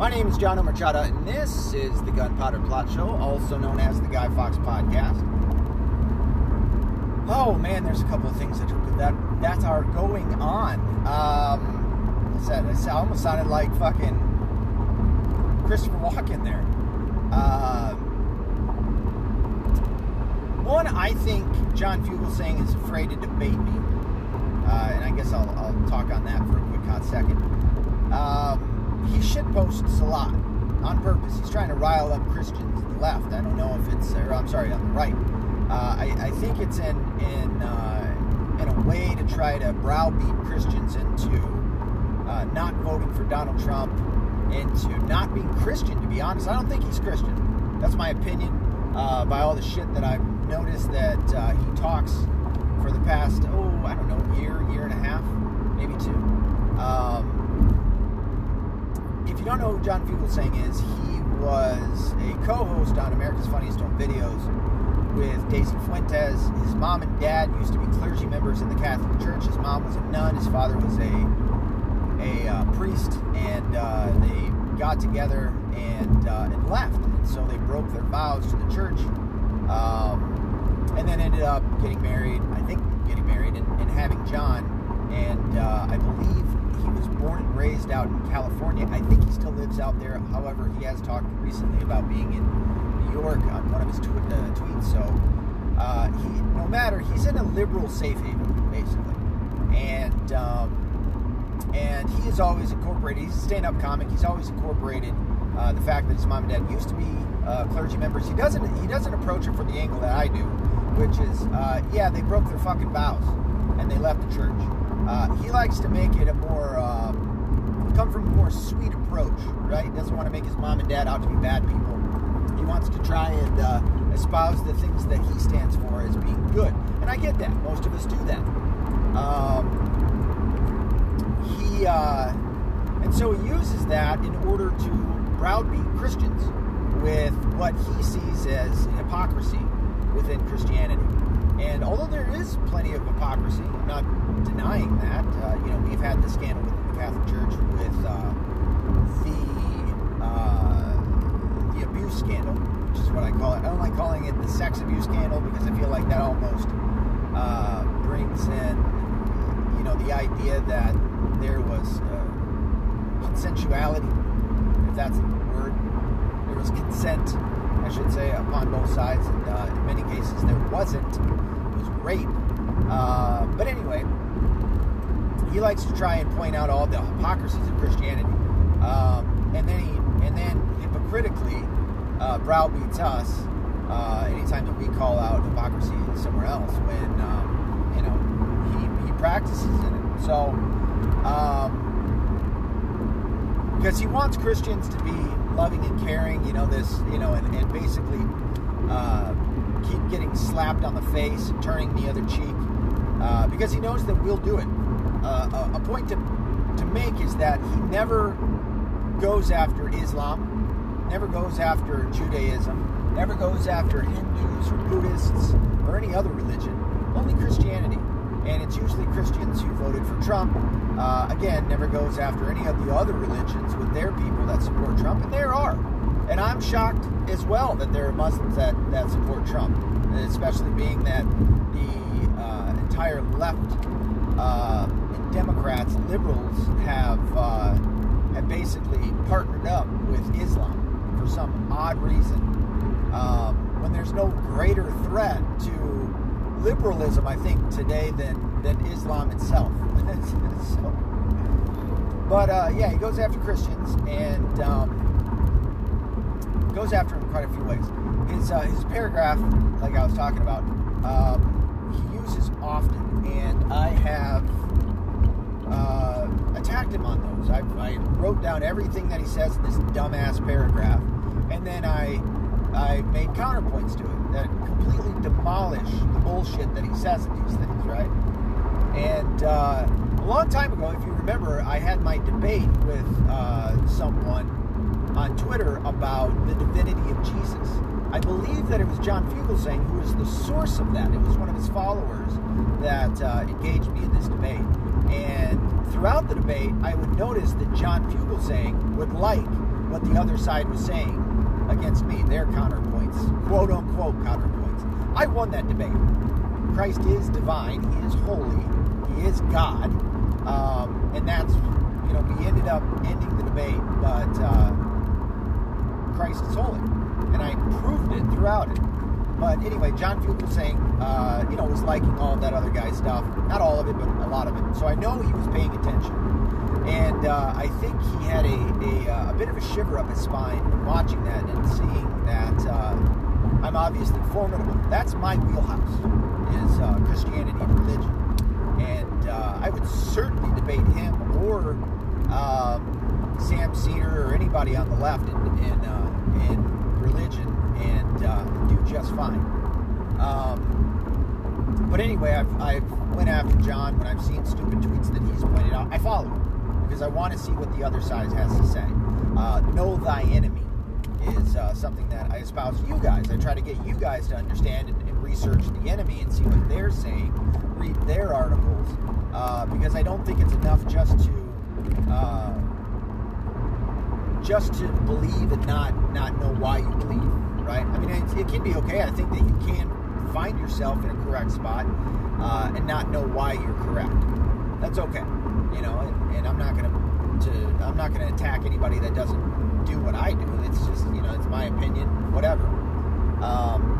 My name is John Omerchada, and this is the Gunpowder Plot Show, also known as the Guy Fawkes Podcast. Oh man, there's a couple of things that that that are going on. Um, I said I almost sounded like fucking Christopher Walken there. Uh, one, I think John Fugelsang is afraid to debate me, uh, and I guess I'll, I'll talk on that for a quick hot second. Um, he shitposts a lot on purpose. He's trying to rile up Christians, the left. I don't know if it's, or I'm sorry, on the right. Uh, I, I, think it's in in uh, in a way to try to browbeat Christians into uh, not voting for Donald Trump, into not being Christian. To be honest, I don't think he's Christian. That's my opinion. Uh, by all the shit that I've noticed that uh, he talks for the past oh I don't know year year and a half maybe two. Um, if you don't know who John Fugelsang is, he was a co-host on America's Funniest Home Videos with Daisy Fuentes. His mom and dad used to be clergy members in the Catholic Church. His mom was a nun. His father was a a uh, priest, and uh, they got together and uh, and left. And so they broke their vows to the church, um, and then ended up getting married. I think getting married and, and having John. And uh, I believe he was born and raised out in California. I think he still lives out there. However, he has talked recently about being in New York on one of his tw- uh, tweets. So uh, he, no matter, he's in a liberal safe haven basically, and um, and he is always incorporated. He's a stand-up comic. He's always incorporated uh, the fact that his mom and dad used to be uh, clergy members. He doesn't he doesn't approach it from the angle that I do, which is uh, yeah they broke their fucking vows and they left the church. Uh, he likes to make it a more um, come from a more sweet approach, right? He Doesn't want to make his mom and dad out to be bad people. He wants to try and uh, espouse the things that he stands for as being good, and I get that. Most of us do that. Um, he uh, and so he uses that in order to browbeat Christians with what he sees as hypocrisy within Christianity. And although there is plenty of hypocrisy, I'm not denying that. Uh, you know, we've had the scandal within the Catholic Church with uh, the uh, the abuse scandal, which is what I call it. I don't like calling it the sex abuse scandal because I feel like that almost uh, brings in, you know, the idea that there was uh, consensuality, if that's the word. There was consent, I should say, upon both sides, and uh, in many cases there wasn't. It was rape. Uh, but anyway, he likes to try and point out all the hypocrisies of Christianity, um, and then he and then hypocritically uh, browbeats us uh, anytime that we call out hypocrisy somewhere else when um, you know he, he practices it. So. Um, because he wants Christians to be loving and caring, you know, this, you know, and, and basically uh, keep getting slapped on the face turning the other cheek, uh, because he knows that we'll do it. Uh, a, point to, to make is that he never goes after Islam, never goes after Judaism, never goes after Hindus or Buddhists or any other religion, only Christianity. And it's usually Christians who voted for Trump. Uh, again, never goes after any of the other religions with their people that support Trump, and there are. And I'm shocked as well that there are Muslims that, that support Trump, especially being that the uh, entire left uh, Democrats, liberals have uh, have basically partnered up with Islam for some odd reason. Um, when there's no greater threat to liberalism, I think, today than than Islam itself. so, but uh, yeah, he goes after Christians and um, goes after them quite a few ways. His uh, his paragraph, like I was talking about, um, he uses often, and I have uh, attacked him on those. I, I wrote down everything that he says in this dumbass paragraph, and then I I made counterpoints to it that completely demolish the bullshit that he says in these things, right? And uh, a long time ago, if you remember, I had my debate with uh, someone on Twitter about the divinity of Jesus. I believe that it was John Fugelsang who was the source of that. It was one of his followers that uh, engaged me in this debate. And throughout the debate, I would notice that John Fugelsang would like what the other side was saying against me, their counterpoints, quote unquote counterpoints. I won that debate. Christ is divine, He is holy, He is God, um, and that's, you know, we ended up ending the debate, but uh, Christ is holy, and I proved it throughout it. But anyway, John Fugelsang, uh, you know, was liking all that other guy's stuff. Not all of it, but a lot of it. So I know he was paying attention. And uh, I think he had a, a, uh, a, bit of a shiver up his spine watching that and seeing that uh, I'm obviously formidable. That's my wheelhouse, is uh, Christianity and religion. And uh, I would certainly debate him or um, Sam Seder or anybody on the left in, in, in religion and do just fine. Um, but anyway, I've, I've went after John when I've seen stupid tweets that he's pointed out. I follow him because I want to see what the other side has to say. Uh, know thy enemy is uh, something that I espouse you guys. I try to get you guys to understand and, and research the enemy and see what they're saying, read their articles, uh, because I don't think it's enough just to uh, just to believe and not not know why you believe. Right? I mean, it, it can be okay. I think that you can find yourself in a correct spot uh, and not know why you're correct. That's okay you know, and, and I'm not gonna to I'm not gonna attack anybody that doesn't do what I do. It's just you know, it's my opinion, whatever. Um,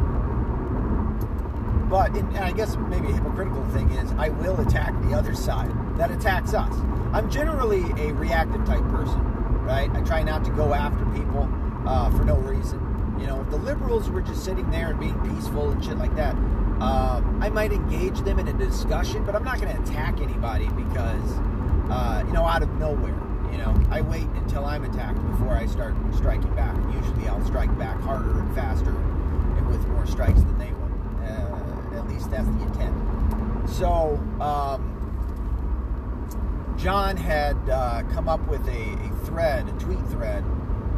but and I guess maybe a hypocritical thing is I will attack the other side that attacks us. I'm generally a reactive type person, right? I try not to go after people uh, for no reason. You know, if the liberals were just sitting there and being peaceful and shit like that, um, I might engage them in a discussion, but I'm not going to attack anybody because uh, you know, out of nowhere. You know, I wait until I'm attacked before I start striking back. Usually I'll strike back harder and faster and with more strikes than they would. Uh, at least that's the intent. So, um, John had uh, come up with a, a, thread, a tweet thread,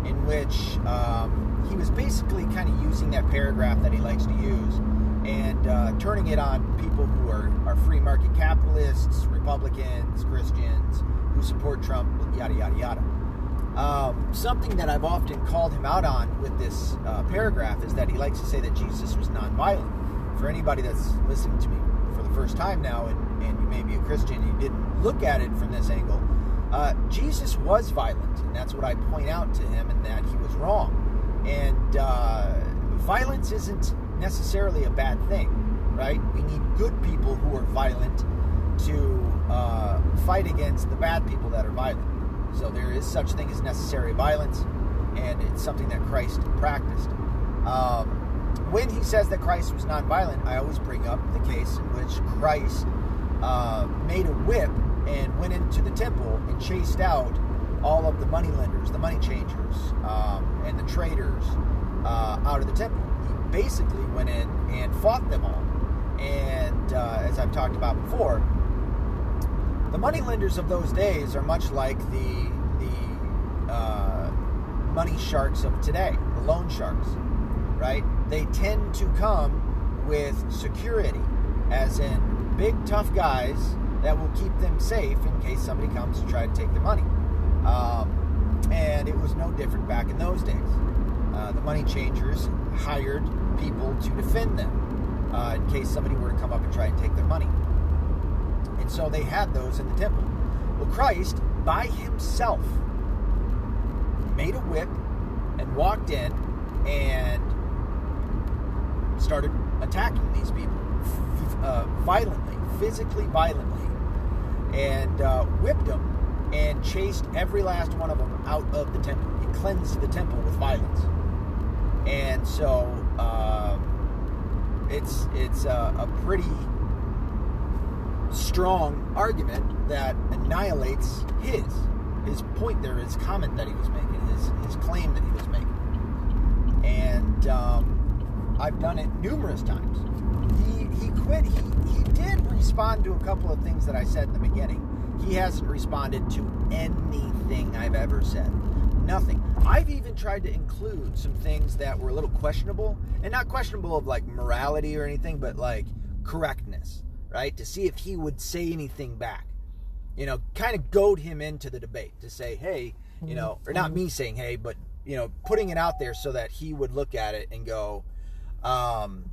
in which um, he was basically kind of using that paragraph that he likes to use and uh, turning it on people who are, are free market capitalists, Republicans, Christians, who support Trump, yada, yada, yada. Um, something that I've often called him out on with this uh, paragraph is that he likes to say that Jesus was nonviolent. For anybody that's listening to me for the first time now, and, and you may be a Christian you didn't look at it from this angle, uh, Jesus was violent, and that's what I point out to him, and that he was wrong. And uh, violence isn't necessarily a bad thing, right? We need good people who are violent to uh, fight against the bad people that are violent. So there is such thing as necessary violence, and it's something that Christ practiced. Um, when he says that Christ was nonviolent, I always bring up the case in which Christ uh, made a whip and went into the temple and chased out all of the money lenders, the money changers, um, and the traders uh, out of the temple He basically went in and fought them all. And uh, as I've talked about before, the money lenders of those days are much like the the uh, money sharks of today, the loan sharks, right? They tend to come with security, as in big tough guys that will keep them safe in case somebody comes to try to take their money. Um, and it was no different back in those days. Uh, the money changers hired people to defend them uh, in case somebody were to come up and try and take their money. And so they had those in the temple. Well, Christ, by himself, made a whip and walked in and started attacking these people uh, violently, physically violently, and uh, whipped them and chased every last one of them out of the temple. He cleansed the temple with violence. And so um, it's it's a, a pretty strong argument that annihilates his his point there, his comment that he was making, his his claim that he was making, and um, I've done it numerous times. He quit. He he did respond to a couple of things that I said in the beginning. He hasn't responded to anything I've ever said. Nothing. I've even tried to include some things that were a little questionable, and not questionable of like morality or anything, but like correctness, right? To see if he would say anything back. You know, kind of goad him into the debate to say, hey, you know, or not me saying hey, but you know, putting it out there so that he would look at it and go, um,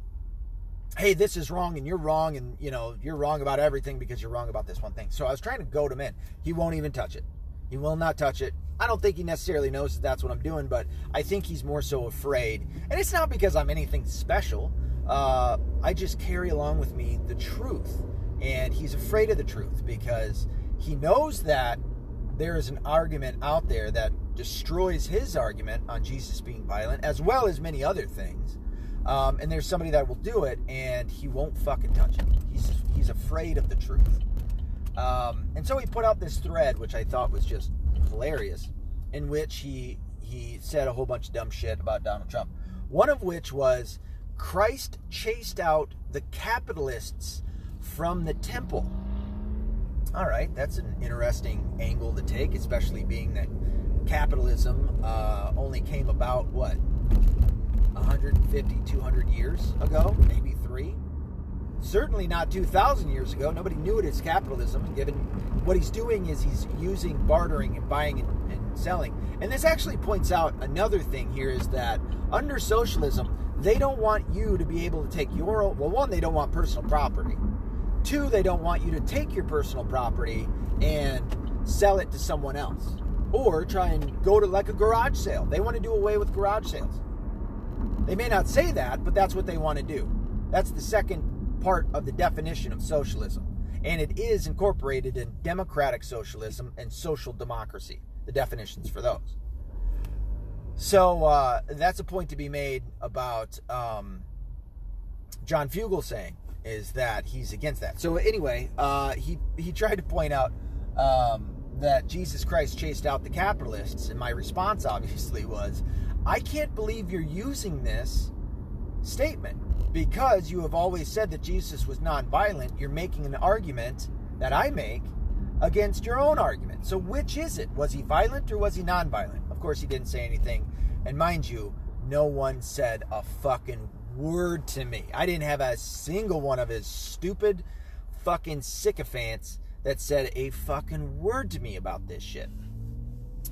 hey, this is wrong and you're wrong and, you know, you're wrong about everything because you're wrong about this one thing. So I was trying to goad him in. He won't even touch it. He will not touch it. I don't think he necessarily knows that that's what I'm doing, but I think he's more so afraid. And it's not because I'm anything special. Uh, I just carry along with me the truth. And he's afraid of the truth because he knows that there is an argument out there that destroys his argument on Jesus being violent, as well as many other things. Um, and there's somebody that will do it, and he won't fucking touch it. He's he's afraid of the truth. Um, and so he put out this thread, which I thought was just hilarious, in which he he said a whole bunch of dumb shit about Donald Trump. One of which was Christ chased out the capitalists from the temple. All right, that's an interesting angle to take, especially being that capitalism uh, only came about, what, 150, 200 years ago, maybe three? Certainly not 2,000 years ago. Nobody knew it as capitalism, given what he's doing is he's using bartering and buying and, and selling. And this actually points out another thing here is that under socialism, they don't want you to be able to take your, well, one, they don't want personal property. Two, they don't want you to take your personal property and sell it to someone else. Or try and go to like a garage sale. They want to do away with garage sales. They may not say that, but that's what they want to do. That's the second part of the definition of socialism. And it is incorporated in democratic socialism and social democracy, the definitions for those. So uh, that's a point to be made about um, John Fugelsang is that he's against that. So anyway, uh, he he tried to point out um, that Jesus Christ chased out the capitalists, and my response obviously was, I can't believe you're using this statement because you have always said that Jesus was nonviolent. You're making an argument that I make against your own argument. So which is it? Was he violent or was he nonviolent? Of course, he didn't say anything. And mind you, no one said a fucking word to me. I didn't have a single one of his stupid fucking sycophants that said a fucking word to me about this shit.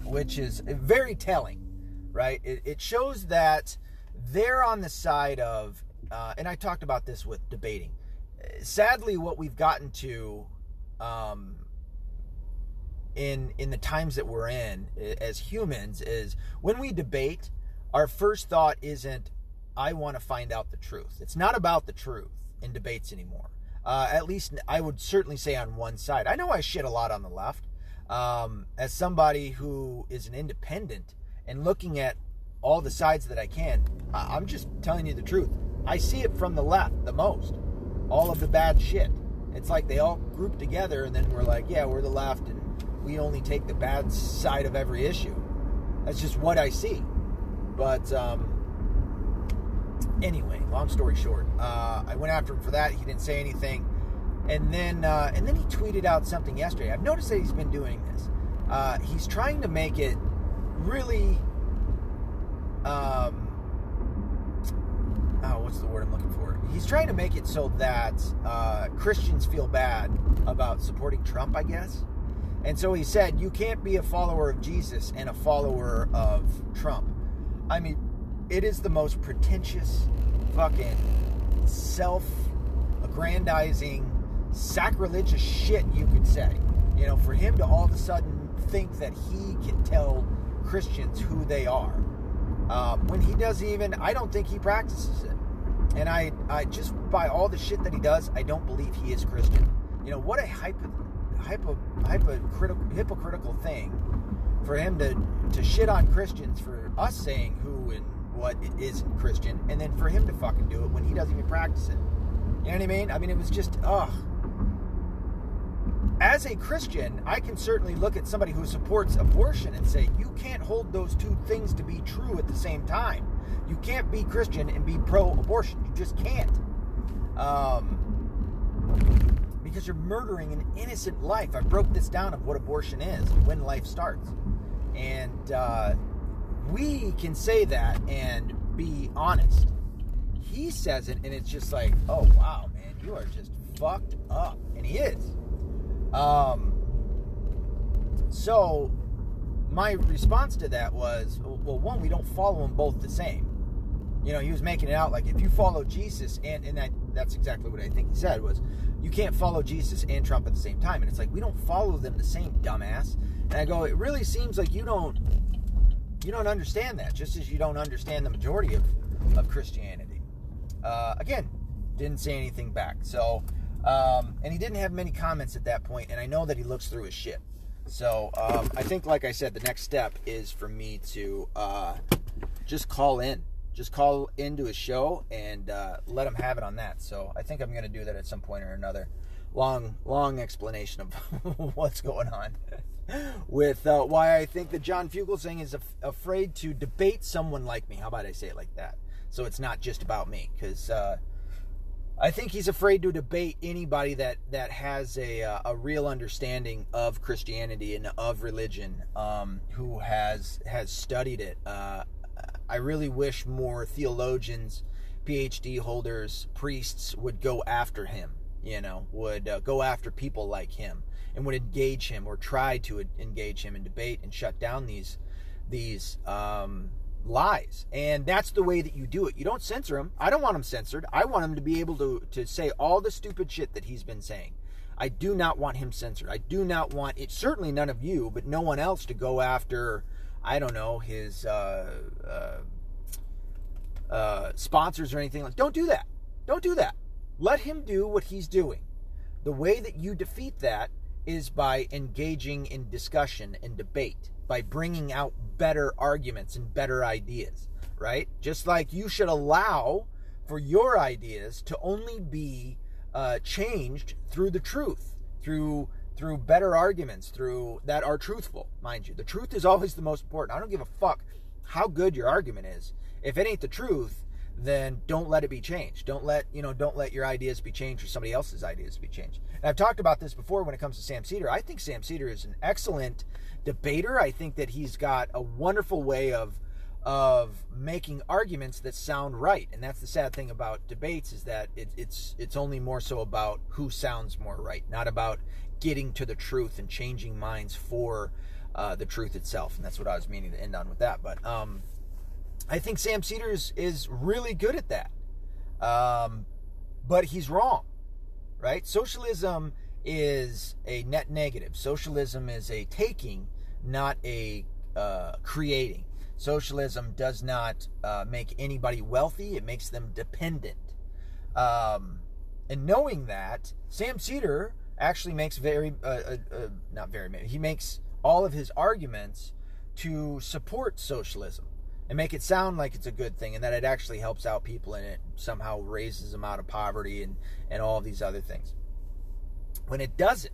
Which is very telling, right? It, it shows that they're on the side of, uh, and I talked about this with debating. Sadly, what we've gotten to um, in in the times that we're in as humans is when we debate, our first thought isn't I want to find out the truth. It's not about the truth in debates anymore. Uh, at least I would certainly say on one side. I know I shit a lot on the left. Um, as somebody who is an independent and looking at all the sides that I can, I'm just telling you the truth. I see it from the left the most. All of the bad shit. It's like they all group together and then we're like, yeah, we're the left and we only take the bad side of every issue. That's just what I see. But um, Anyway, long story short, uh, I went after him for that. He didn't say anything, and then uh, and then he tweeted out something yesterday. I've noticed that he's been doing this. Uh, he's trying to make it really. Um, oh, what's the word I'm looking for? He's trying to make it so that uh, Christians feel bad about supporting Trump, I guess. And so he said, you can't be a follower of Jesus and a follower of Trump. I mean, it is the most pretentious, fucking self aggrandizing, sacrilegious shit you could say. You know, for him to all of a sudden think that he can tell Christians who they are. Um, when he doesn't even, I don't think he practices it. And I, I just by all the shit that he does, I don't believe he is Christian. You know, what a hypo, hypo, hypocritical, hypocritical thing for him to, to shit on Christians for us saying who and what it isn't Christian, and then for him to fucking do it when he doesn't even practice it. You know what I mean? I mean, it was just, ugh. As a Christian, I can certainly look at somebody who supports abortion and say, you can't hold those two things to be true at the same time. You can't be Christian and be pro abortion. You just can't. Um, because you're murdering an innocent life. I broke this down of what abortion is and when life starts. And, uh, we can say that and be honest. He says it, and it's just like, oh wow, man, you are just fucked up, and he is. Um. So, my response to that was, well, one, we don't follow them both the same. You know, he was making it out like if you follow Jesus and and that that's exactly what I think he said was you can't follow Jesus and Trump at the same time. And it's like we don't follow them the same, dumbass. And I go, it really seems like you don't you don't understand that, just as you don't understand the majority of, of Christianity. Uh, again, didn't say anything back. So um, and he didn't have many comments at that point, and I know that he looks through his shit. So um, I think, like I said, the next step is for me to uh, just call in, just call into his show and uh, let him have it on that. So I think I'm going to do that at some point or another. Long, long explanation of what's going on with uh, why I think that John Fugelsang is af- afraid to debate someone like me. How about I say it like that? So it's not just about me, because uh, I think he's afraid to debate anybody that that has a uh, a real understanding of Christianity and of religion, um, who has has studied it. Uh, I really wish more theologians, PhD holders, priests would go after him. You know, would uh, go after people like him and would engage him or try to engage him in debate and shut down these these um, lies. And that's the way that you do it. You don't censor him. I don't want him censored. I want him to be able to, to say all the stupid shit that he's been saying. I do not want him censored. I do not want it, certainly none of you, but no one else to go after, I don't know, his uh, uh, uh, sponsors or anything like Don't do that. Don't do that. Let him do what he's doing. The way that you defeat that is by engaging in discussion and debate by bringing out better arguments and better ideas, right? Just like you should allow for your ideas to only be uh, changed through the truth, through through better arguments, through that are truthful, mind you. The truth is always the most important. I don't give a fuck how good your argument is. If it ain't the truth, then don't let it be changed. Don't let, you know, don't let your ideas be changed or somebody else's ideas be changed. And I've talked about this before when it comes to Sam Seder. I think Sam Seder is an excellent debater. I think that he's got a wonderful way of of making arguments that sound right. And that's the sad thing about debates is that it, it's it's only more so about who sounds more right, not about getting to the truth and changing minds for uh, the truth itself. And that's what I was meaning to end on with that. But um, I think Sam Seder is, really good at that. Um, but he's wrong, right? Socialism is a net negative. Socialism is a taking, not a uh, creating. Socialism does not uh, make anybody wealthy, it makes them dependent. Um, and knowing that, Sam Seder actually makes very, uh, uh, uh not very, he makes all of his arguments to support socialism and make it sound like it's a good thing and that it actually helps out people and it somehow raises them out of poverty and, and all these other things. When it doesn't.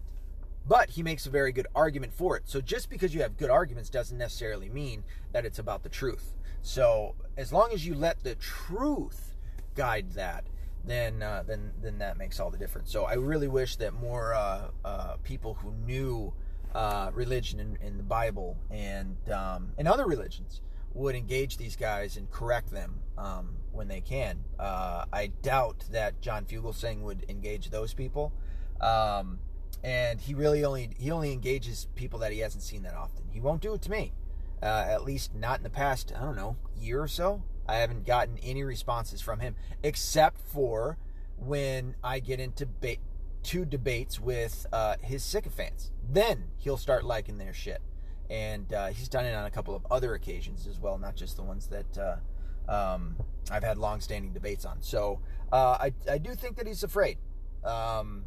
But he makes a very good argument for it. So just because you have good arguments doesn't necessarily mean that it's about the truth. So as long as you let the truth guide that, then uh, then then that makes all the difference. So I really wish that more uh, uh, people who knew uh, religion in, in, the Bible and um, and other religions would engage these guys and correct them um, when they can. Uh, I doubt that John Fugelsang would engage those people, um, and he really only he only engages people that he hasn't seen that often. He won't do it to me, uh, at least not in the past. I don't know year or so. I haven't gotten any responses from him except for when I get into ba- two debates with uh, his sycophants. Then he'll start liking their shit and uh, he's done it on a couple of other occasions as well, not just the ones that uh, um, I've had long-standing debates on. So uh, I I do think that he's afraid. Um,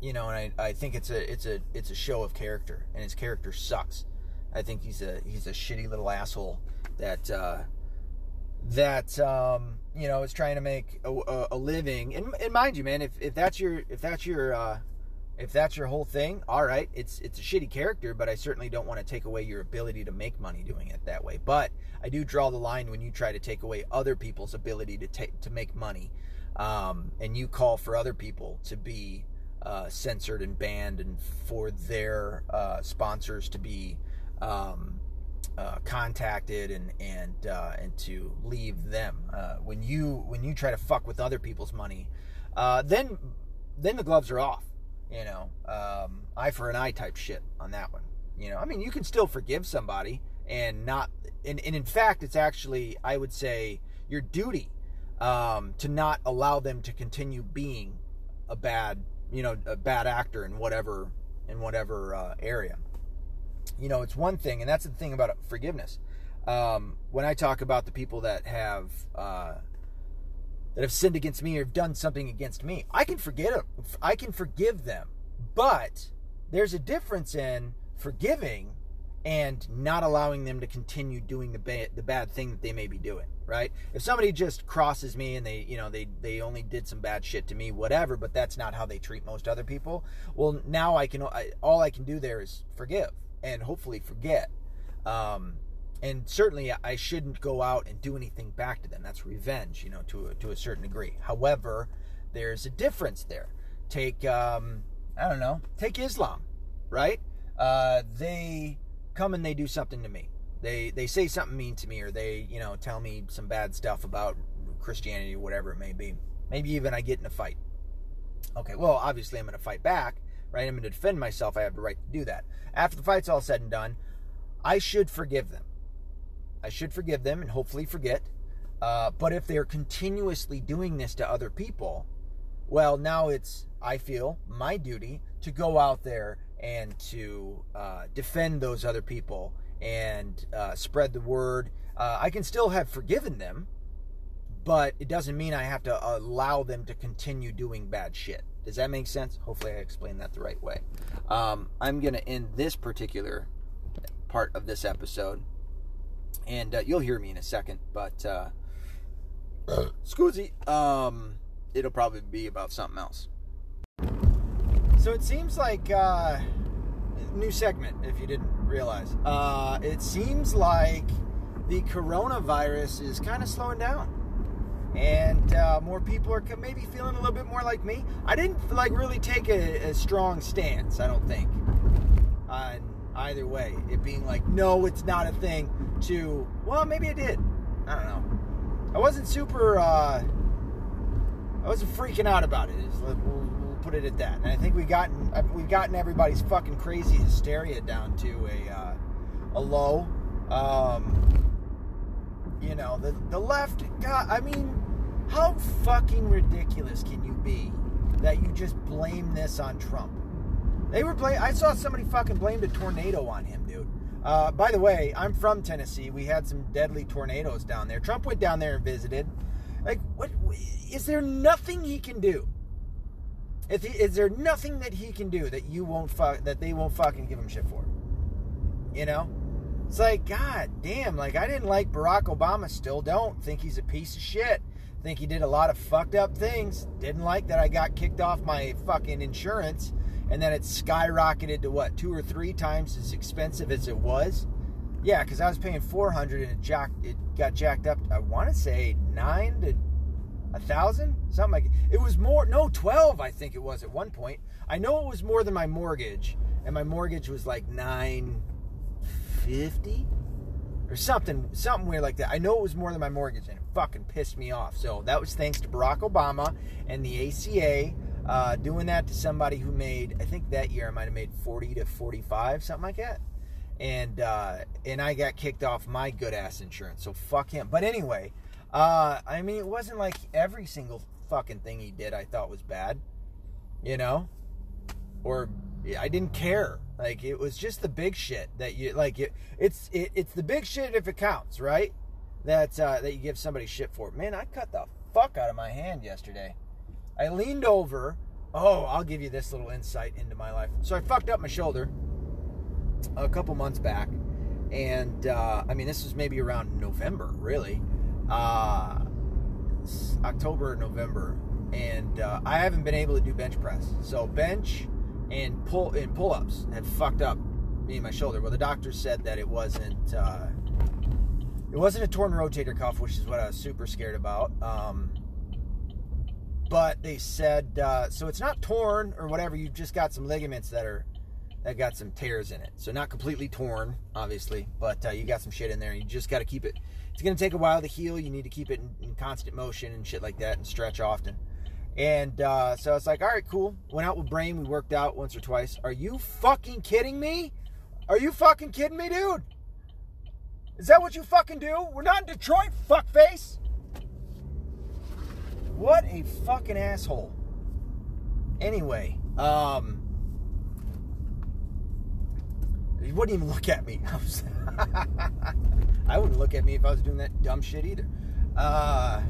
you know, and I, I think it's a it's a it's a show of character, and his character sucks. I think he's a he's a shitty little asshole that uh, that um, you know is trying to make a, a, living. And, and, mind you, man, if, if that's your if that's your uh, if that's your whole thing, all right, it's it's a shitty character, but I certainly don't want to take away your ability to make money doing it that way. But I do draw the line when you try to take away other people's ability to take to make money, um, and you call for other people to be uh, censored and banned, and for their uh, sponsors to be um, uh, contacted and and uh, and to leave them. Uh, when you when you try to fuck with other people's money, uh, then then the gloves are off you know, um, eye for an eye type shit on that one. You know, I mean, you can still forgive somebody and not, and, and in fact, it's actually, I would say, your duty um, to not allow them to continue being a bad, you know, a bad actor in whatever in whatever uh, area. You know, it's one thing, and that's the thing about forgiveness. Um, when I talk about the people that have uh, that have sinned against me or have done something against me, I can forget them. I can forgive them, but there's a difference in forgiving and not allowing them to continue doing the bad, the bad thing that they may be doing right? If somebody just crosses me and they you know they they only did some bad shit to me whatever but that's not how they treat most other people well now i can I, all i can do there is forgive and hopefully forget. Um, and certainly i shouldn't go out and do anything back to them that's revenge you know to a, to a certain degree however there's a difference there take um, i don't know take islam right uh, they come and they do something to me. They they say something mean to me, or they you know tell me some bad stuff about Christianity, or whatever it may be. Maybe even I get in a fight. Okay, well obviously I'm going to fight back, right? I'm going to defend myself. I have the right to do that. After the fight's all said and done, I should forgive them. I should forgive them and hopefully forget. Uh, but if they're continuously doing this to other people, well, now it's, I feel, my duty to go out there and to uh, defend those other people and uh, spread the word. Uh, I can still have forgiven them, but it doesn't mean I have to allow them to continue doing bad shit. Does that make sense? Hopefully, I explained that the right way. Um, I'm going to end this particular part of this episode, and uh, you'll hear me in a second, but uh, Scoozy, um, it'll probably be about something else. So it seems like uh, new segment. If you didn't realize, uh, it seems like the coronavirus is kind of slowing down, and uh, more people are maybe feeling a little bit more like me. I didn't like really take a, a strong stance. I don't think on either way. It being like, no, it's not a thing. To well, maybe I did. I don't know. I wasn't super. Uh, I wasn't freaking out about it. We'll, put it at that. And I think we've gotten we've gotten everybody's fucking crazy hysteria down to a uh, a low. Um, you know, the the left. God, I mean, how fucking ridiculous can you be that you just blame this on Trump? They were blame. I saw somebody fucking blamed a tornado on him, dude. Uh, by the way, I'm from Tennessee. We had some deadly tornadoes down there. Trump went down there and visited. Like, what? Is there nothing he can do? If he, is there nothing that he can do that you won't fuck that they won't fucking give him shit for? You know? It's like, God damn, like I didn't like Barack Obama, still don't. Think he's a piece of shit. Think he did a lot of fucked up things. Didn't like that I got kicked off my fucking insurance and then it skyrocketed to what, two or three times as expensive as it was? Yeah, because I was paying 400 and it jacked it got jacked up, I want to say nine to a thousand, something like it. it was more. No, twelve, I think it was at one point. I know it was more than my mortgage, and my mortgage was like nine fifty or something, something weird like that. I know it was more than my mortgage, and it fucking pissed me off. So that was thanks to Barack Obama and the ACA uh, doing that to somebody who made. I think that year I might have made forty to forty-five, something like that. And uh, and I got kicked off my good ass insurance. So fuck him. But anyway. Uh, I mean, it wasn't like every single fucking thing he did I thought was bad, you know, or I didn't care. Like it was just the big shit that you like. It, it's it, it's the big shit if it counts, right? That uh, that you give somebody shit for. Man, I cut the fuck out of my hand yesterday. I leaned over. Oh, I'll give you this little insight into my life. So I fucked up my shoulder a couple months back, and uh, I mean this was maybe around November, really uh, October, November, and uh, I haven't been able to do bench press. So bench and pull and pull ups had fucked up me and my shoulder. Well, the doctor said that it wasn't uh, it wasn't a torn rotator cuff, which is what I was super scared about. Um, but they said uh, so it's not torn or whatever. You've just got some ligaments that are that got some tears in it. So not completely torn, obviously, but uh, you got some shit in there. You just got to keep it. It's to take a while to heal. You need to keep it in, in, constant motion and shit like that, and stretch often. And uh, so it's like, all right, cool. Went out with Brain. We worked out once or twice. Are you fucking kidding me? Are you fucking kidding me, dude? Is that what you fucking do? We're not in Detroit, fuckface. What a fucking asshole. Anyway, um, he wouldn't even look at me. I, was I wouldn't look at me if I was doing that dumb shit either. Uh,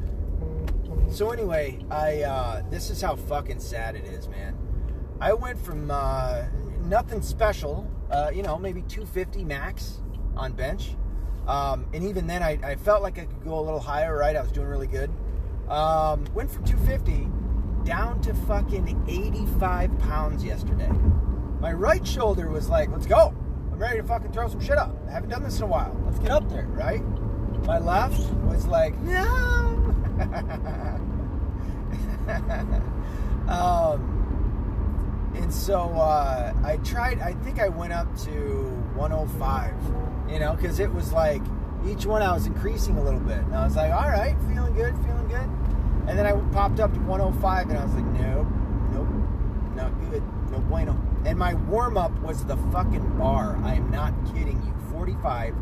so anyway, I uh, this is how fucking sad it is, man. I went from uh, nothing special, uh, you know, maybe 250 max on bench, um, and even then, I, I, felt like I could go a little higher. Right, I was doing really good. Um, went from 250 down to fucking 85 pounds yesterday. My right shoulder was like, "Let's go." I'm ready to fucking throw some shit up. I haven't done this in a while. Let's get up there, right? My left was like, no. um, and so uh, I tried, I think I went up to 105, you know, because it was like each one I was increasing a little bit. And I was like, all right, feeling good, feeling good. And then I popped up to 105 and I was like, nope, nope, not good, no bueno. And my warm up was the fucking bar. I am not kidding you. 45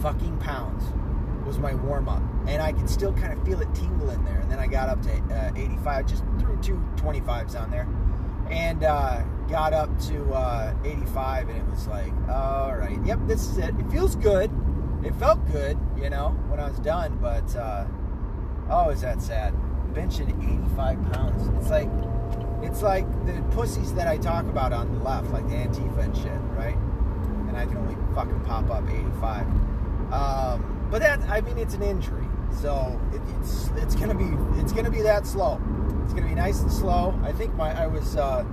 fucking pounds was my warm up. And I could still kind of feel it tingle in there. And then I got up to uh, 85, just threw two 25s on there. And uh, got up to uh, 85, and it was like, all right, yep, this is it. It feels good. It felt good, you know, when I was done. But, uh, oh, is that sad? Benching 85 pounds. It's like, it's like the pussies that I talk about on the left, like the Antifa and shit, right? And I can only fucking pop up 85. Um, but that, I mean, it's an injury, so it, it's it's gonna be it's gonna be that slow. It's gonna be nice and slow. I think my I was uh,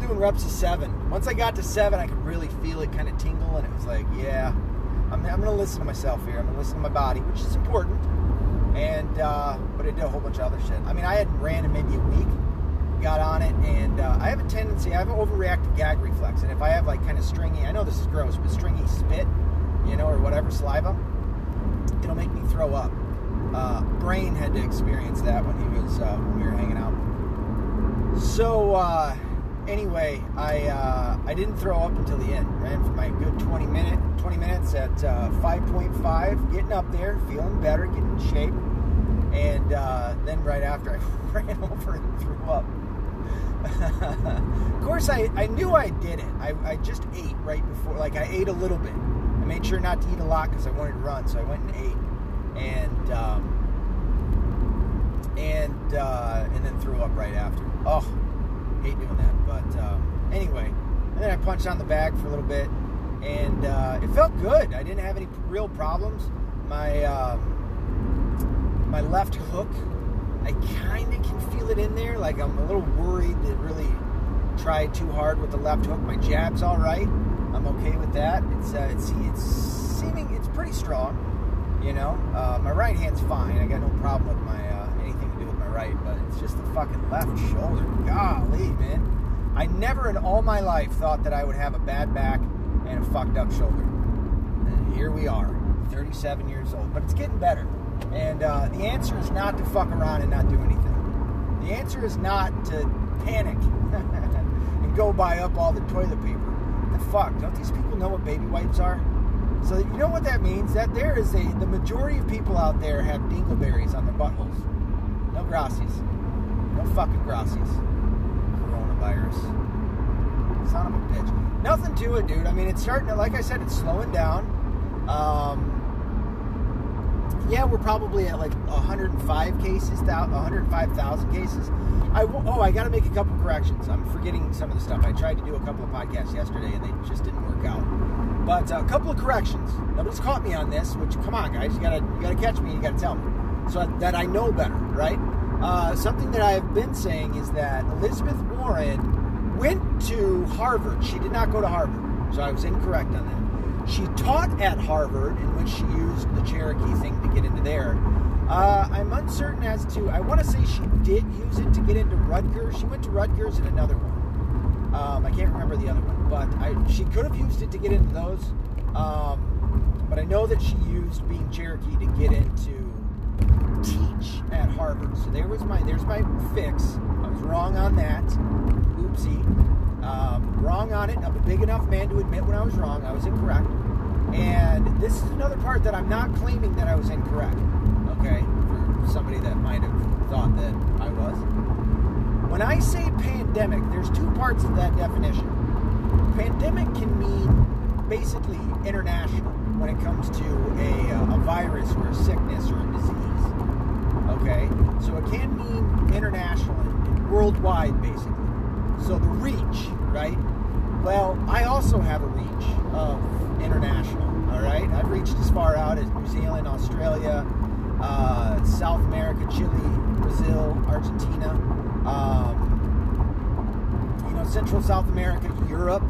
doing reps of seven. Once I got to seven, I could really feel it kind of tingle, and it was like, yeah, I'm, I'm gonna listen to myself here. I'm gonna listen to my body, which is important. And uh, but I did a whole bunch of other shit. I mean, I hadn't ran in maybe a week got on it, and uh, I have a tendency, I have an overreactive gag reflex, and if I have like kind of stringy, I know this is gross, but stringy spit, you know, or whatever saliva, it'll make me throw up. Uh, Brain had to experience that when he was uh, when we were hanging out. So uh, anyway, I uh, I didn't throw up until the end. Ran for my good 20 minute 20 minutes at 5.5, uh, getting up there, feeling better, getting in shape, and uh, then right after I ran over and threw up of course, I, I knew I did it. I, I just ate right before, like, I ate a little bit. I made sure not to eat a lot because I wanted to run, so I went and ate. And, um, and, uh, and then threw up right after. Oh, hate doing that. But, um, anyway, and then I punched on the bag for a little bit, and uh, it felt good. I didn't have any real problems. My, um, my left hook I kind of can feel it in there. Like I'm a little worried that really tried too hard with the left hook. My jab's all right. I'm okay with that. It's uh, it's it's seeming it's pretty strong. You know, uh, my right hand's fine. I got no problem with my uh, anything to do with my right, but it's just the fucking left shoulder. Golly, man. I never in all my life thought that I would have a bad back and a fucked up shoulder. And here we are, 37 years old, but it's getting better. And uh, the answer is not to fuck around and not do anything. The answer is not to panic and go buy up all the toilet paper. The fuck? Don't these people know what baby wipes are? So you know what that means? That there is a the majority of people out there have dingleberries on their buttholes. No grassies. No fucking grassies. Coronavirus. Son of a bitch. Nothing to it, dude. I mean, it's starting to, like I said, it's slowing down. Um, yeah, we're probably at like 105 cases, 105,000 cases. I oh, I got to make a couple corrections. I'm forgetting some of the stuff. I tried to do a couple of podcasts yesterday, and they just didn't work out. But uh, a couple of corrections. Nobody's caught me on this. Which, come on, guys, you gotta you gotta catch me. You gotta tell me so that I know better, right? Uh, something that I've been saying is that Elizabeth Warren went to Harvard. She did not go to Harvard, so I was incorrect on that. She taught at Harvard, in which she used the Cherokee thing to get into there. Uh, I'm uncertain as to, I want to say she did use it to get into Rutgers. She went to Rutgers and another one. Um, I can't remember the other one, but I, she could have used it to get into those. Um, but I know that she used being Cherokee to get into teach at Harvard. So there was my there's my fix. I was wrong on that. Oopsie. Um, wrong on it. I'm a big enough man to admit when I was wrong. I was incorrect. And this is another part that I'm not claiming that I was incorrect. Okay, for somebody that might have thought that I was. When I say pandemic, there's two parts of that definition. Pandemic can mean basically international when it comes to a, uh, a virus or a sickness or a disease. Okay, so it can mean international and worldwide, basically. So the reach, right? Well, I also have a reach of international. All right, I've reached as far out as New Zealand, Australia, uh, South America, Chile, Brazil, Argentina, um, you know, Central South America, Europe,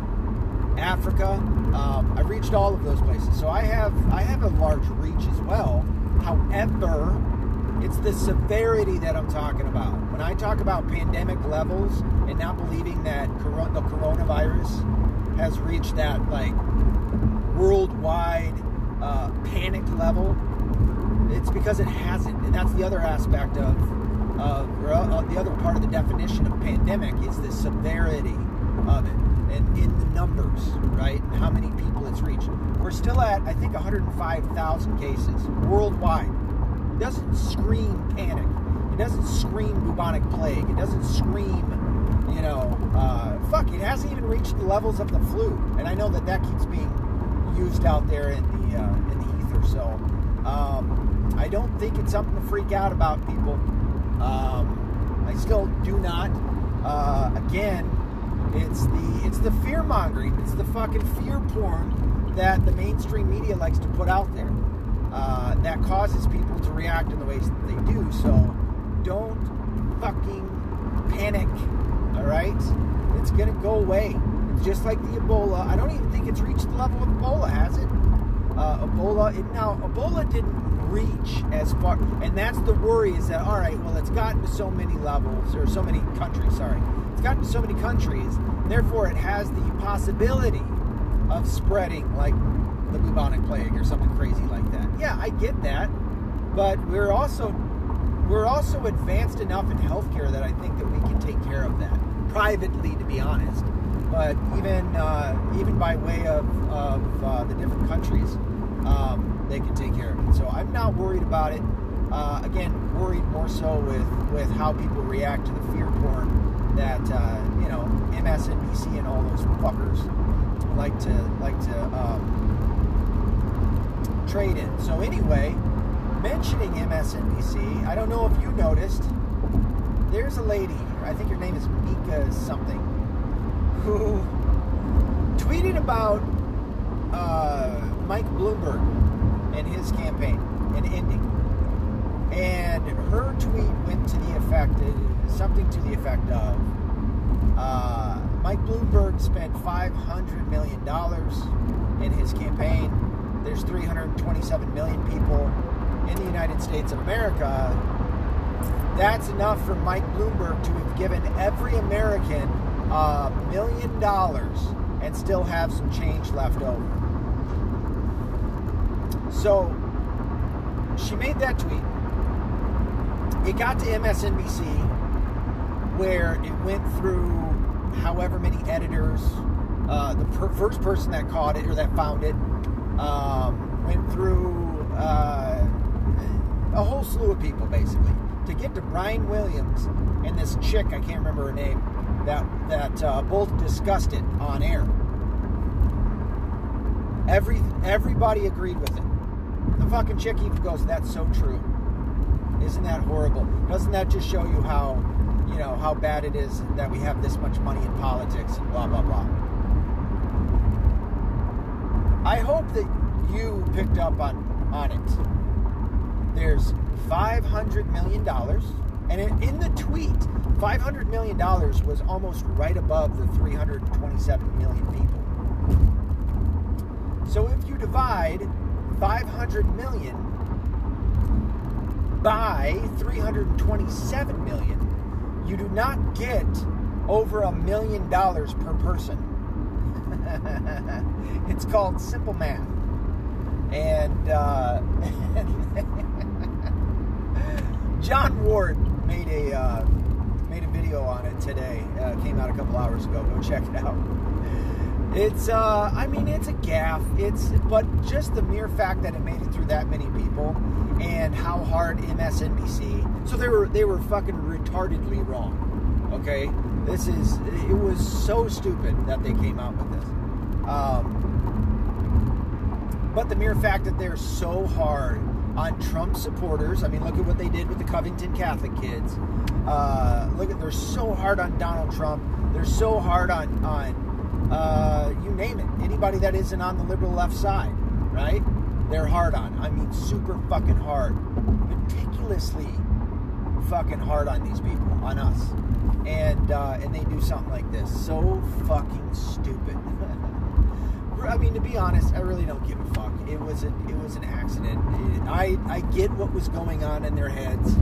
Africa. Um, I've reached all of those places, so I have I have a large reach as well. However, it's the severity that I'm talking about. When I talk about pandemic levels and not believing that the coronavirus has reached that like worldwide uh, panic level, it's because it hasn't. And that's the other aspect of, or uh, the other part of the definition of pandemic is the severity of it and in the numbers, right? And how many people it's reached. We're still at, I think, 105,000 cases worldwide. It doesn't scream panic. It doesn't scream bubonic plague. It doesn't scream, you know, uh, fuck. It hasn't even reached the levels of the flu. And I know that that keeps being used out there in the uh, in the ether. So um, I don't think it's something to freak out about, people. Um, I still do not. Uh, again, it's the it's the fear mongering. It's the fucking fear porn that the mainstream media likes to put out there. Uh, that causes people to react in the ways that they do. So don't fucking panic. All right, it's gonna go away. Just like the Ebola. I don't even think it's reached the level of Ebola, has it? Uh, Ebola. It, now Ebola didn't reach as far, and that's the worry. Is that all right? Well, it's gotten to so many levels or so many countries. Sorry, it's gotten to so many countries. Therefore, it has the possibility of spreading like the bubonic plague or something crazy like that. Yeah, I get that, but we're also we're also advanced enough in healthcare that I think that we can take care of that privately, to be honest. But even uh, even by way of, of uh, the different countries, um, they can take care of it. So I'm not worried about it. Uh, again, worried more so with with how people react to the fear porn that uh, you know MSNBC and all those fuckers like to like to um, trade in. So anyway, mentioning MSNBC, I don't know if you noticed, there's a lady, I think her name is Mika something, who tweeted about uh, Mike Bloomberg and his campaign and ending. And her tweet went to the effect, something to the effect of, uh, Mike Bloomberg spent $500 million in his campaign there's 327 million people in the United States of America. That's enough for Mike Bloomberg to have given every American a million dollars and still have some change left over. So she made that tweet. It got to MSNBC where it went through however many editors. Uh, the per- first person that caught it or that found it um, went through uh, a whole slew of people basically to get to Brian Williams and this chick I can't remember her name that that uh, both discussed it on air. Every everybody agreed with it. The fucking chick even goes, "That's so true." Isn't that horrible? Doesn't that just show you how, you know, how bad it is that we have this much money in politics and blah blah blah. I hope that you picked up on on it. There's 500 million dollars, and in the tweet, 500 million dollars was almost right above the 327 million people. So if you divide 500 million by 327 million, you do not get over a million dollars per person. it's called simple math. And uh, Jon Ward made a uh, made a video on it today. Uh, came out a couple hours ago. Go check it out. It's, uh, I mean, it's a gaff. It's, but just the mere fact that it made it through that many people, and how hard MSNBC. So they were they were fucking retardedly wrong. Okay, this is it was so stupid that they came out with this. Um, but the mere fact that they're so hard on Trump supporters. I mean, look at what they did with the Covington Catholic kids. Uh, look at they're so hard on Donald Trump. They're so hard on on uh, you name it. Anybody that isn't on the liberal left side, right? They're hard on. I mean, super fucking hard, meticulously fucking hard on these people, on us, and uh, and they do something like this. So fucking stupid. I mean, to be honest, I really don't give a fuck. It was a, it was an accident. It, I, I get what was going on in their heads,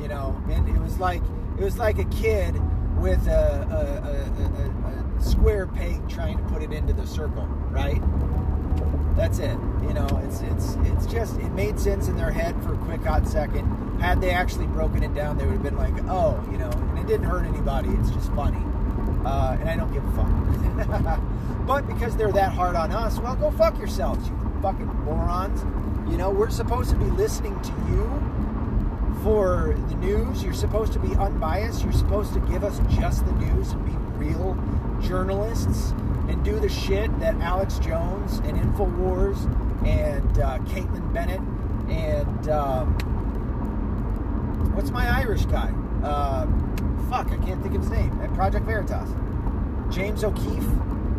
you know, and it was like, it was like a kid with a, a, a, a square peg trying to put it into the circle, right? That's it. You know, it's it's it's just it made sense in their head for a quick hot second. Had they actually broken it down, they would have been like, oh, you know, and it didn't hurt anybody. It's just funny, uh, and I don't give a fuck. But because they're that hard on us, well, go fuck yourselves, you fucking morons. You know, we're supposed to be listening to you for the news. You're supposed to be unbiased. You're supposed to give us just the news and be real journalists and do the shit that Alex Jones and InfoWars and uh, Kaitlin Bennett and um, what's my Irish guy? Uh, fuck, I can't think of his name. At Project Veritas. James O'Keefe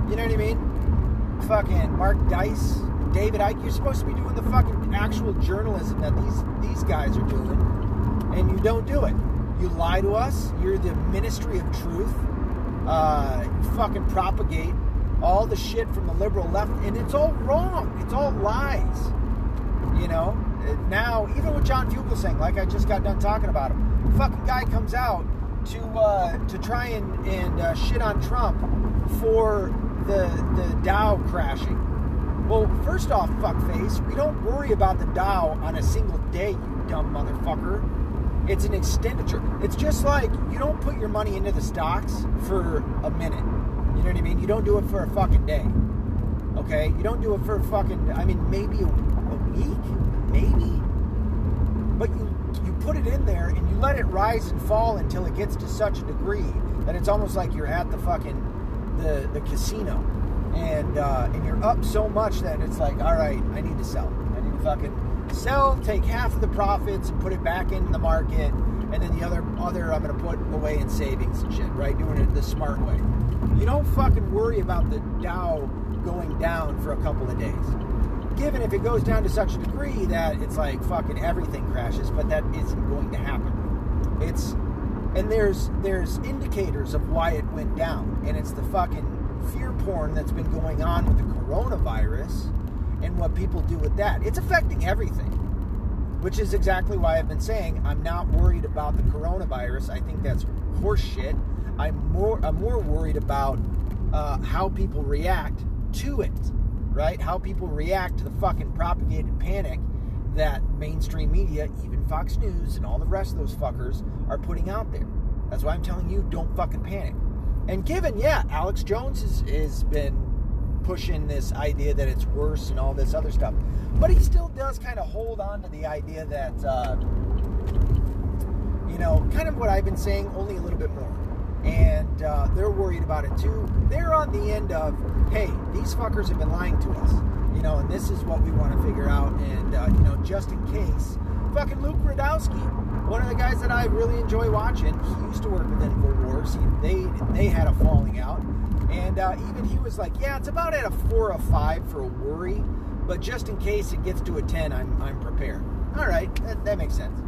you know what I mean? Fucking Mark Dice, David Icke. You're supposed to be doing the fucking actual journalism that these these guys are doing, and you don't do it. You lie to us. You're the ministry of truth. Uh, you fucking propagate all the shit from the liberal left, and it's all wrong. It's all lies. You know. Now, even with John Fugelsang, like I just got done talking about him, fucking guy comes out to uh, to try and and uh, shit on Trump for the, the Dow crashing. Well, first off, fuckface, we don't worry about the Dow on a single day, you dumb motherfucker. It's an expenditure. It's just like you don't put your money into the stocks for a minute. You know what I mean? You don't do it for a fucking day. Okay? You don't do it for a fucking, I mean, maybe a, a week? Maybe? But you, you put it in there and you let it rise and fall until it gets to such a degree that it's almost like you're at the fucking the, the casino, and uh, and you're up so much that it's like, all right, I need to sell. I need to fucking sell, take half of the profits and put it back into the market, and then the other other I'm gonna put away in savings and shit, right? Doing it the smart way. You don't fucking worry about the Dow going down for a couple of days. Given if it goes down to such a degree that it's like fucking everything crashes, but that isn't going to happen. It's and there's there's indicators of why it went down and it's the fucking fear porn that's been going on with the coronavirus and what people do with that it's affecting everything which is exactly why i've been saying i'm not worried about the coronavirus i think that's horseshit i'm more i'm more worried about uh, how people react to it right how people react to the fucking propagated panic that mainstream media, even Fox News and all the rest of those fuckers, are putting out there. That's why I'm telling you, don't fucking panic. And given, yeah, Alex Jones has, has been pushing this idea that it's worse and all this other stuff, but he still does kind of hold on to the idea that, uh, you know, kind of what I've been saying, only a little bit more. And uh, they're worried about it too. They're on the end of, hey, these fuckers have been lying to us you know, and this is what we want to figure out. And, uh, you know, just in case, fucking Luke Rudkowski, one of the guys that I really enjoy watching, he used to work with InfoWars. He, they, they had a falling out. And uh, even he was like, yeah, it's about at a four or five for a worry, but just in case it gets to a 10, I'm, I'm prepared. All right, that, that makes sense.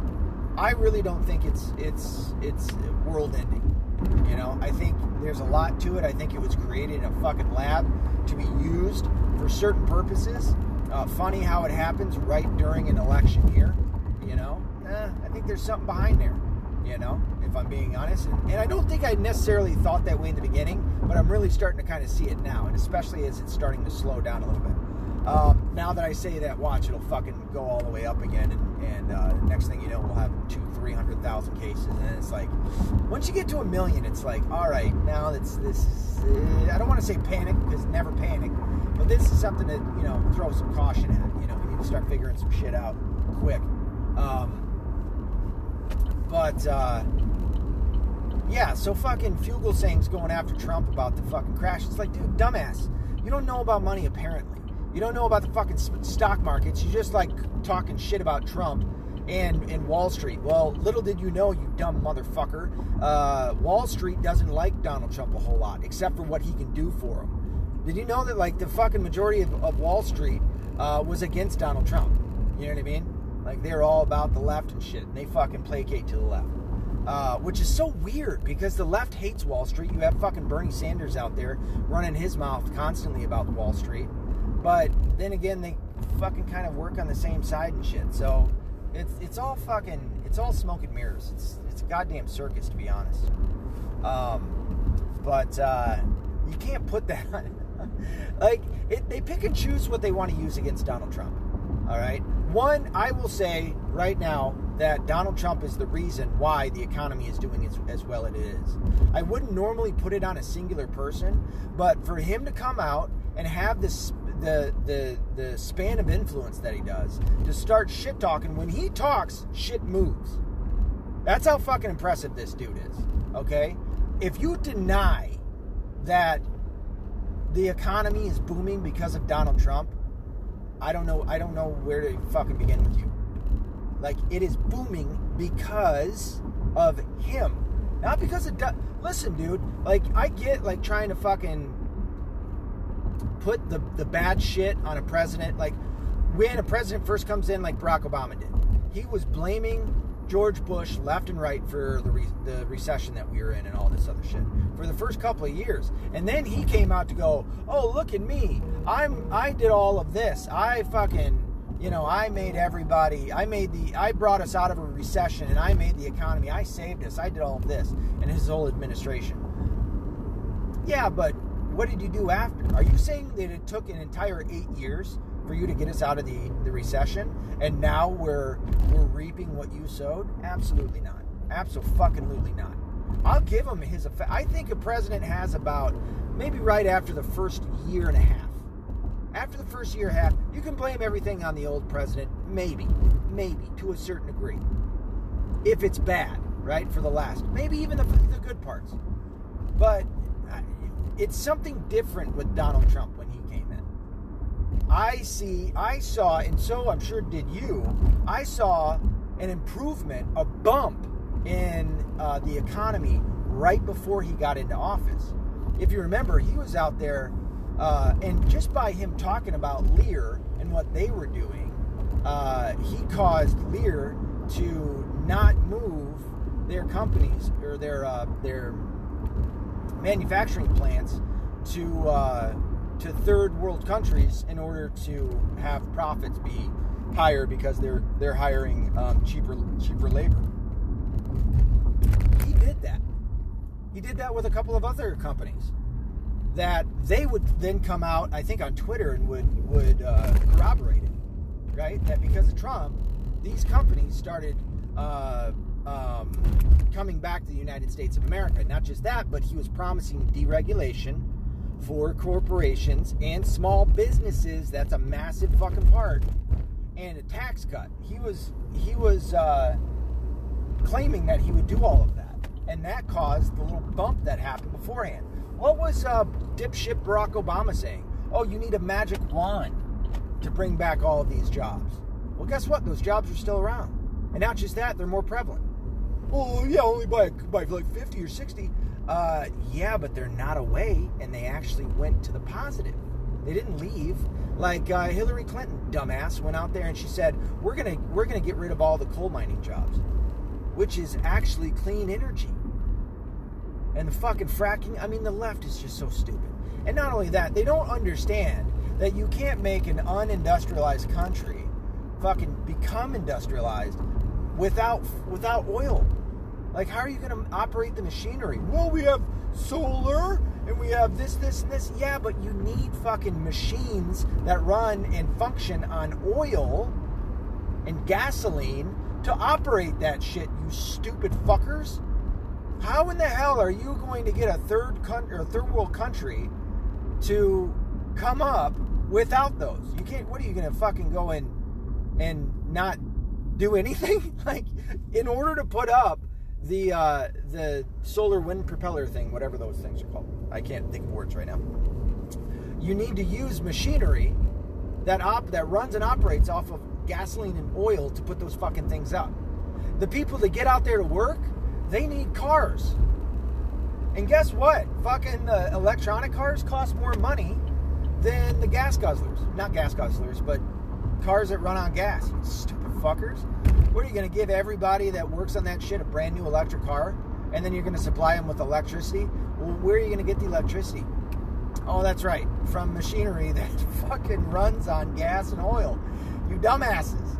I really don't think it's it's it's world ending. You know, I think there's a lot to it. I think it was created in a fucking lab to be used for certain purposes. Uh, funny how it happens right during an election year. You know, eh, I think there's something behind there. You know, if I'm being honest, and, and I don't think I necessarily thought that way in the beginning, but I'm really starting to kind of see it now, and especially as it's starting to slow down a little bit. Um, now that I say that, watch it'll fucking go all the way up again, and, and uh, next thing you know, we'll have two, three hundred thousand cases, and it's like once you get to a million, it's like all right, now that's this. Uh, I don't want to say panic because never panic, but this is something that you know throw some caution at. You know, we need to start figuring some shit out quick. Um, but uh, yeah, so fucking Fugelsang's going after Trump about the fucking crash. It's like, dude, dumbass. You don't know about money apparently. You don't know about the fucking stock markets. You just like talking shit about Trump and and Wall Street. Well, little did you know, you dumb motherfucker. Uh, Wall Street doesn't like Donald Trump a whole lot, except for what he can do for them. Did you know that like the fucking majority of, of Wall Street uh, was against Donald Trump? You know what I mean? Like they're all about the left and shit, and they fucking placate to the left. Uh, which is so weird because the left hates Wall Street. You have fucking Bernie Sanders out there running his mouth constantly about Wall Street. But then again, they fucking kind of work on the same side and shit. So it's it's all fucking it's all smoke and mirrors. It's it's a goddamn circus to be honest. Um, but uh, you can't put that on. like it, they pick and choose what they want to use against Donald Trump. All right. One, I will say right now that Donald Trump is the reason why the economy is doing as, as well as it is. I wouldn't normally put it on a singular person, but for him to come out and have this the the the span of influence that he does to start shit talking when he talks, shit moves. That's how fucking impressive this dude is. Okay? If you deny that the economy is booming because of Donald Trump, I don't know. I don't know where to fucking begin with you. Like it is booming because of him, not because of. Du- Listen, dude. Like I get like trying to fucking put the the bad shit on a president. Like when a president first comes in, like Barack Obama did, he was blaming George Bush left and right for the, re- the recession that we were in and all this other shit for the first couple of years. And then he came out to go, "Oh, look at me. I'm I did all of this. I fucking you know, I made everybody, I made the, I brought us out of a recession and I made the economy, I saved us, I did all of this, and his whole administration. Yeah, but what did you do after? Are you saying that it took an entire eight years for you to get us out of the, the recession, and now we're we're reaping what you sowed? Absolutely not. Absolutely not. I'll give him his effect. I think a president has about maybe right after the first year and a half. After the first year and a half, you can blame everything on the old president, maybe, maybe to a certain degree. If it's bad, right, for the last, maybe even the, the good parts. But it's something different with Donald Trump when he came in. I see, I saw, and so I'm sure did you, I saw an improvement, a bump in uh, the economy right before he got into office. If you remember, he was out there, uh, and just by him talking about Lear and what they were doing, uh, he caused Lear to not move their companies or their uh, their manufacturing plants to uh, to third world countries in order to have profits be higher because they're they're hiring um, cheaper cheaper labor. He did that. He did that with a couple of other companies that they would then come out, I think, on Twitter and would would uh, corroborate it, right? That because of Trump, these companies started uh, um, coming back to the United States of America. Not just that, but he was promising deregulation for corporations and small businesses. That's a massive fucking part. And a tax cut. He was he was uh, claiming that he would do all of that, and that caused the little bump that happened beforehand. What was uh, dipshit Barack Obama saying? Oh, you need a magic wand to bring back all of these jobs. Well, guess what? Those jobs are still around, and not just that, they're more prevalent. Oh yeah, only by by like fifty or sixty. Uh, yeah, but they're not away, and they actually went to the positive. They didn't leave. Like uh, Hillary Clinton, dumbass, went out there and she said, "We're gonna we're gonna get rid of all the coal mining jobs, which is actually clean energy." And the fucking fracking. I mean, the left is just so stupid. And not only that, they don't understand that you can't make an unindustrialized country fucking become industrialized without without oil like, how are you going to operate the machinery? Well, we have solar and we have this, this, and this. Yeah, but you need fucking machines that run and function on oil and gasoline to operate that shit, you stupid fuckers. How in the hell are you going to get a third country or third world country to come up without those? You can't. What are you going to fucking go in and not do anything? like, in order to put up the uh, the solar wind propeller thing, whatever those things are called, I can't think of words right now. You need to use machinery that op that runs and operates off of gasoline and oil to put those fucking things up. The people that get out there to work, they need cars. And guess what? Fucking uh, electronic cars cost more money than the gas guzzlers. Not gas guzzlers, but cars that run on gas. Stupid fuckers. What are you going to give everybody that works on that shit a brand new electric car? And then you're going to supply them with electricity? Well, where are you going to get the electricity? Oh, that's right. From machinery that fucking runs on gas and oil. You dumbasses.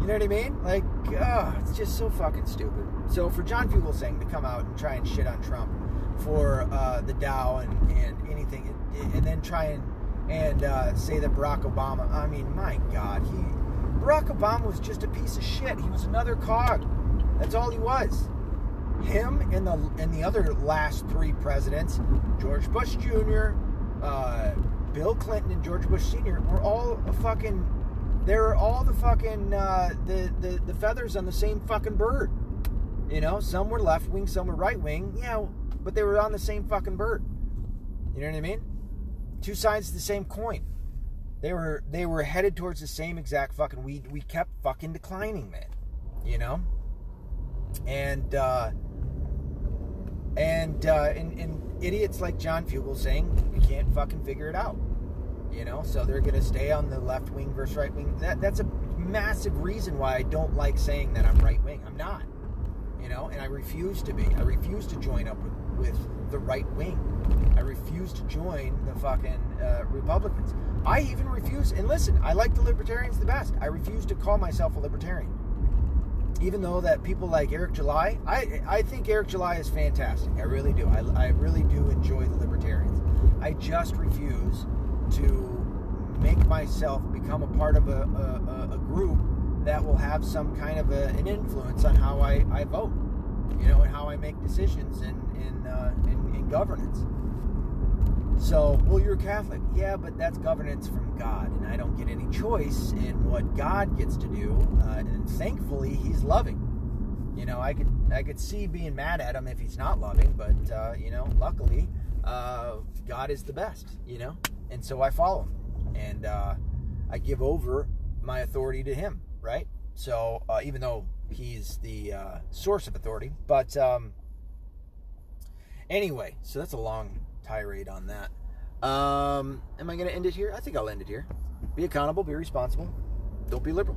You know what I mean? Like, oh, it's just so fucking stupid. So for John Fugelsang to come out and try and shit on Trump for uh, the Dow and, and anything, and then try and and uh, say that Barack Obama. I mean, my God, he Barack Obama was just a piece of shit. He was another cog. That's all he was. Him and the and the other last three presidents, George Bush Jr., uh, Bill Clinton, and George Bush Sr. were all a fucking They were all the fucking uh, the, the the feathers on the same fucking bird. You know, some were left wing, some were right wing. Yeah, but they were on the same fucking bird. You know what I mean? Two sides of the same coin. They were they were headed towards the same exact fucking. We we kept fucking declining, man. You know, and uh, and uh, and, and idiots like John Fugelsang you can't fucking figure it out. You know, so they're to stay on the left wing versus right wing. That that's a massive reason why I don't like saying that I'm right wing. I'm not. You know, and I refuse to be. I refuse to join up with, with the right wing. I refuse to join the fucking uh, Republicans. I even refuse. And listen, I like the libertarians the best. I refuse to call myself a libertarian. Even though that people like Eric July, I I think Eric July is fantastic. I really do. I, I really do enjoy the libertarians. I just refuse to make myself become a part of a, a, a group that will have some kind of a, an influence on how I, I vote, you know, and how I make decisions in in, uh, in, in governance. So, well, you're a Catholic, yeah, but that's governance from God, and I don't get any choice in what God gets to do. Uh, and thankfully, He's loving. You know, I could I could see being mad at Him if He's not loving, but uh, you know, luckily, uh, God is the best. You know and so I follow him, and uh, I give over my authority to him. Right. So uh, even though he's the uh, source of authority, but um, anyway, so that's a long tirade on that. Um, am I going to end it here? I think I'll end it here. Be accountable. Be responsible. Don't be liberal.